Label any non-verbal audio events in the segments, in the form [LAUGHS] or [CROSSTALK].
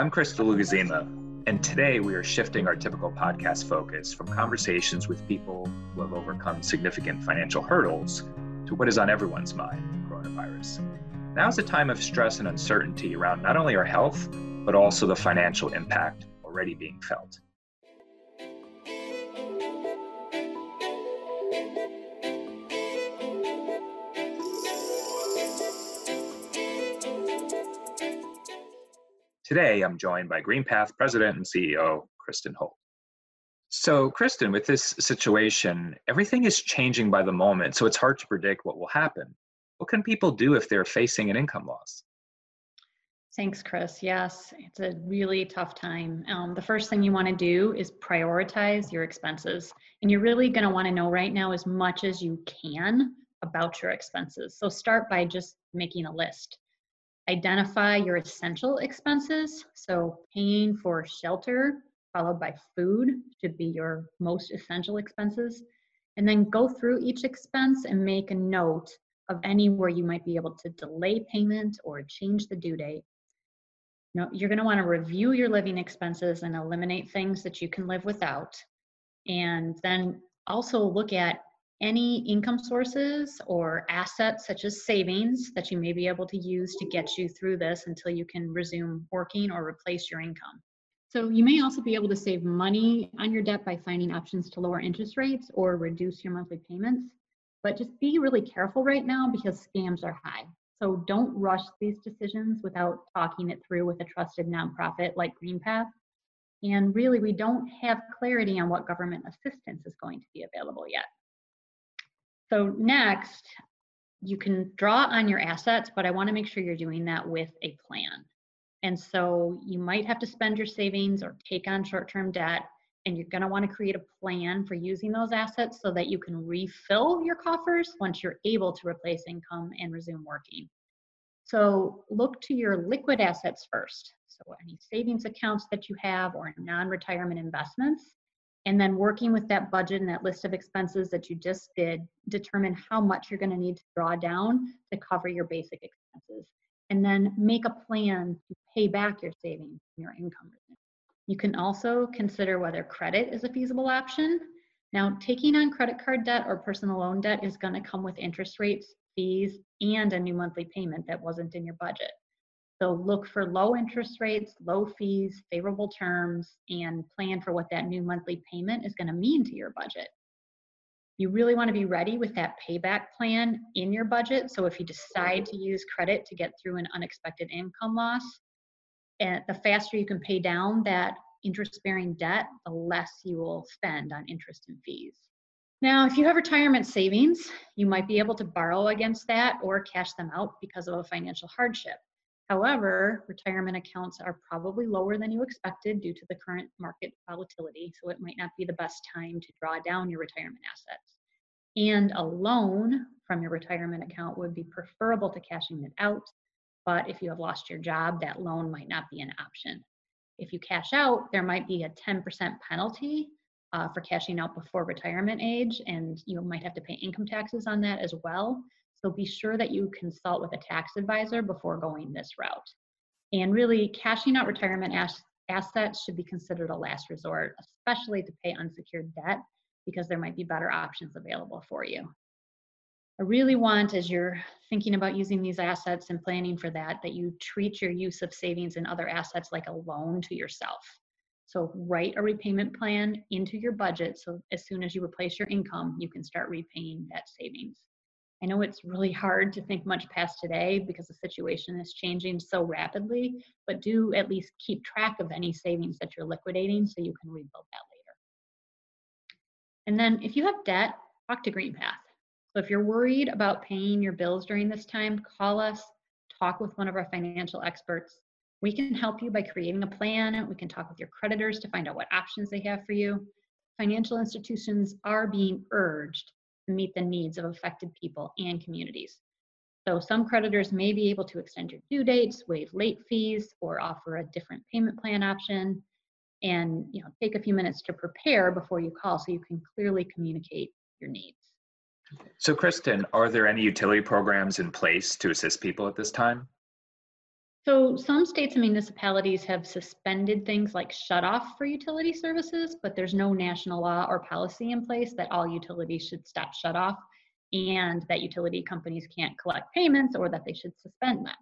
I'm Crystal Lugazima, and today we are shifting our typical podcast focus from conversations with people who have overcome significant financial hurdles to what is on everyone's mind coronavirus. Now is a time of stress and uncertainty around not only our health, but also the financial impact already being felt. Today, I'm joined by GreenPath President and CEO, Kristen Holt. So, Kristen, with this situation, everything is changing by the moment, so it's hard to predict what will happen. What can people do if they're facing an income loss? Thanks, Chris. Yes, it's a really tough time. Um, the first thing you want to do is prioritize your expenses. And you're really going to want to know right now as much as you can about your expenses. So start by just making a list. Identify your essential expenses. So, paying for shelter, followed by food, should be your most essential expenses. And then go through each expense and make a note of anywhere you might be able to delay payment or change the due date. You you're going to want to review your living expenses and eliminate things that you can live without. And then also look at any income sources or assets such as savings that you may be able to use to get you through this until you can resume working or replace your income. So you may also be able to save money on your debt by finding options to lower interest rates or reduce your monthly payments. But just be really careful right now because scams are high. So don't rush these decisions without talking it through with a trusted nonprofit like GreenPath. And really, we don't have clarity on what government assistance is going to be available yet. So next, you can draw on your assets, but I wanna make sure you're doing that with a plan. And so you might have to spend your savings or take on short-term debt, and you're gonna wanna create a plan for using those assets so that you can refill your coffers once you're able to replace income and resume working. So look to your liquid assets first. So any savings accounts that you have or non-retirement investments and then working with that budget and that list of expenses that you just did, determine how much you're going to need to draw down to cover your basic expenses. And then make a plan to pay back your savings and your income. You can also consider whether credit is a feasible option. Now, taking on credit card debt or personal loan debt is going to come with interest rates, fees, and a new monthly payment that wasn't in your budget. So look for low interest rates, low fees, favorable terms, and plan for what that new monthly payment is going to mean to your budget. You really want to be ready with that payback plan in your budget. So if you decide to use credit to get through an unexpected income loss, and the faster you can pay down that interest bearing debt, the less you will spend on interest and fees. Now, if you have retirement savings, you might be able to borrow against that or cash them out because of a financial hardship. However, retirement accounts are probably lower than you expected due to the current market volatility, so it might not be the best time to draw down your retirement assets. And a loan from your retirement account would be preferable to cashing it out, but if you have lost your job, that loan might not be an option. If you cash out, there might be a 10% penalty uh, for cashing out before retirement age, and you might have to pay income taxes on that as well. So be sure that you consult with a tax advisor before going this route. And really, cashing out retirement as- assets should be considered a last resort, especially to pay unsecured debt, because there might be better options available for you. I really want, as you're thinking about using these assets and planning for that, that you treat your use of savings and other assets like a loan to yourself. So write a repayment plan into your budget so as soon as you replace your income, you can start repaying that savings. I know it's really hard to think much past today because the situation is changing so rapidly, but do at least keep track of any savings that you're liquidating so you can rebuild that later. And then if you have debt, talk to GreenPath. So if you're worried about paying your bills during this time, call us, talk with one of our financial experts. We can help you by creating a plan. We can talk with your creditors to find out what options they have for you. Financial institutions are being urged meet the needs of affected people and communities. So some creditors may be able to extend your due dates, waive late fees, or offer a different payment plan option. And you know, take a few minutes to prepare before you call so you can clearly communicate your needs. So Kristen, are there any utility programs in place to assist people at this time? So some states and municipalities have suspended things like shut off for utility services, but there's no national law or policy in place that all utilities should stop shut off and that utility companies can't collect payments or that they should suspend them.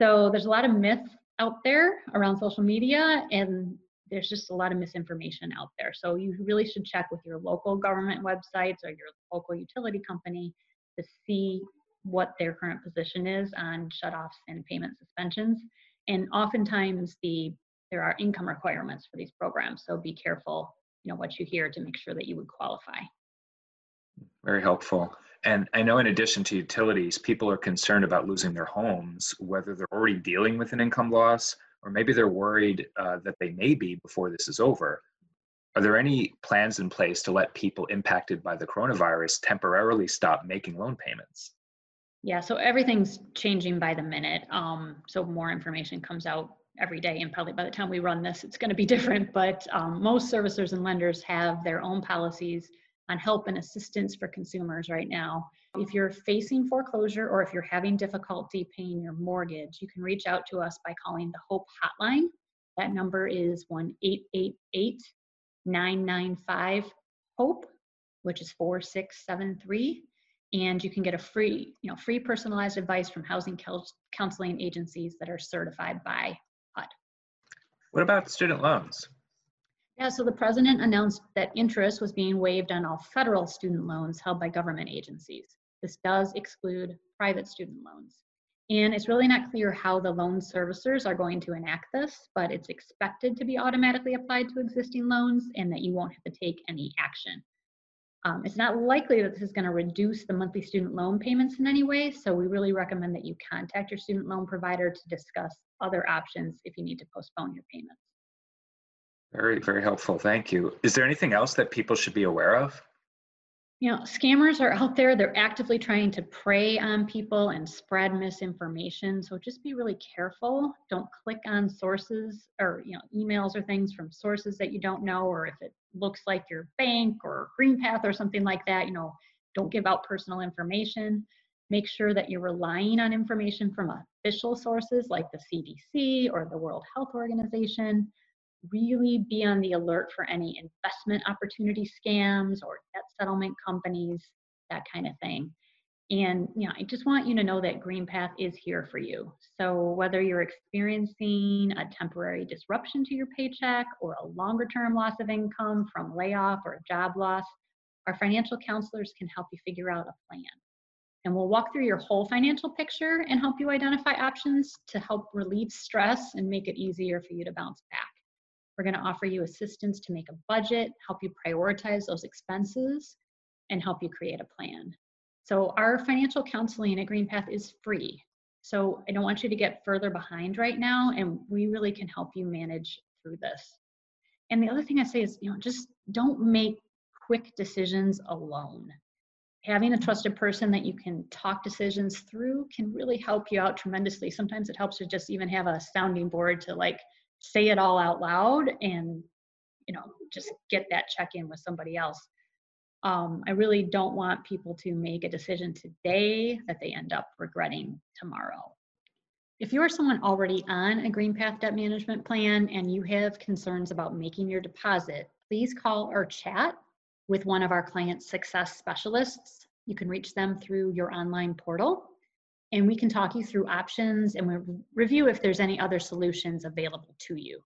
So there's a lot of myths out there around social media and there's just a lot of misinformation out there. So you really should check with your local government websites or your local utility company to see what their current position is on shutoffs and payment suspensions. And oftentimes the there are income requirements for these programs. So be careful, you know, what you hear to make sure that you would qualify. Very helpful. And I know in addition to utilities, people are concerned about losing their homes, whether they're already dealing with an income loss or maybe they're worried uh, that they may be before this is over. Are there any plans in place to let people impacted by the coronavirus temporarily stop making loan payments? Yeah, so everything's changing by the minute. Um, so more information comes out every day, and probably by the time we run this, it's going to be [LAUGHS] different. But um, most servicers and lenders have their own policies on help and assistance for consumers right now. If you're facing foreclosure or if you're having difficulty paying your mortgage, you can reach out to us by calling the Hope Hotline. That number is 1 888 995 HOPE, which is 4673 and you can get a free, you know, free personalized advice from housing counseling agencies that are certified by HUD. What about student loans? Yeah, so the president announced that interest was being waived on all federal student loans held by government agencies. This does exclude private student loans. And it's really not clear how the loan servicers are going to enact this, but it's expected to be automatically applied to existing loans and that you won't have to take any action. Um, it's not likely that this is going to reduce the monthly student loan payments in any way, so we really recommend that you contact your student loan provider to discuss other options if you need to postpone your payments. Very, very helpful. Thank you. Is there anything else that people should be aware of? You know, scammers are out there. They're actively trying to prey on people and spread misinformation. So just be really careful. Don't click on sources or, you know, emails or things from sources that you don't know, or if it looks like your bank or GreenPath or something like that, you know, don't give out personal information. Make sure that you're relying on information from official sources like the CDC or the World Health Organization really be on the alert for any investment opportunity scams or debt settlement companies, that kind of thing. And you know, I just want you to know that GreenPath is here for you. So whether you're experiencing a temporary disruption to your paycheck or a longer term loss of income from layoff or job loss, our financial counselors can help you figure out a plan. And we'll walk through your whole financial picture and help you identify options to help relieve stress and make it easier for you to bounce back. We're going to offer you assistance to make a budget, help you prioritize those expenses, and help you create a plan. So, our financial counseling at GreenPath is free. So, I don't want you to get further behind right now, and we really can help you manage through this. And the other thing I say is, you know, just don't make quick decisions alone. Having a trusted person that you can talk decisions through can really help you out tremendously. Sometimes it helps to just even have a sounding board to like say it all out loud and you know just get that check in with somebody else. Um, i really don't want people to make a decision today that they end up regretting tomorrow. If you are someone already on a greenpath debt management plan and you have concerns about making your deposit please call or chat with one of our client success specialists. You can reach them through your online portal and we can talk you through options and we review if there's any other solutions available to you.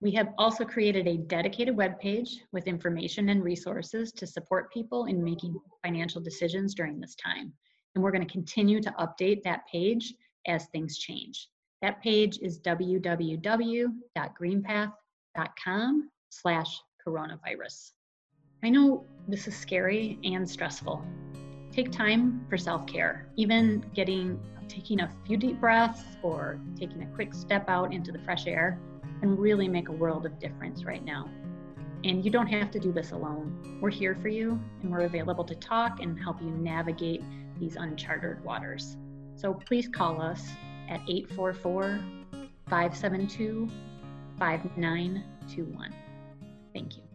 We have also created a dedicated web page with information and resources to support people in making financial decisions during this time. And we're going to continue to update that page as things change. That page is www.greenpath.com slash coronavirus. I know this is scary and stressful, take time for self-care even getting taking a few deep breaths or taking a quick step out into the fresh air can really make a world of difference right now. And you don't have to do this alone. We're here for you and we're available to talk and help you navigate these uncharted waters. So please call us at 844 572 5921 thank you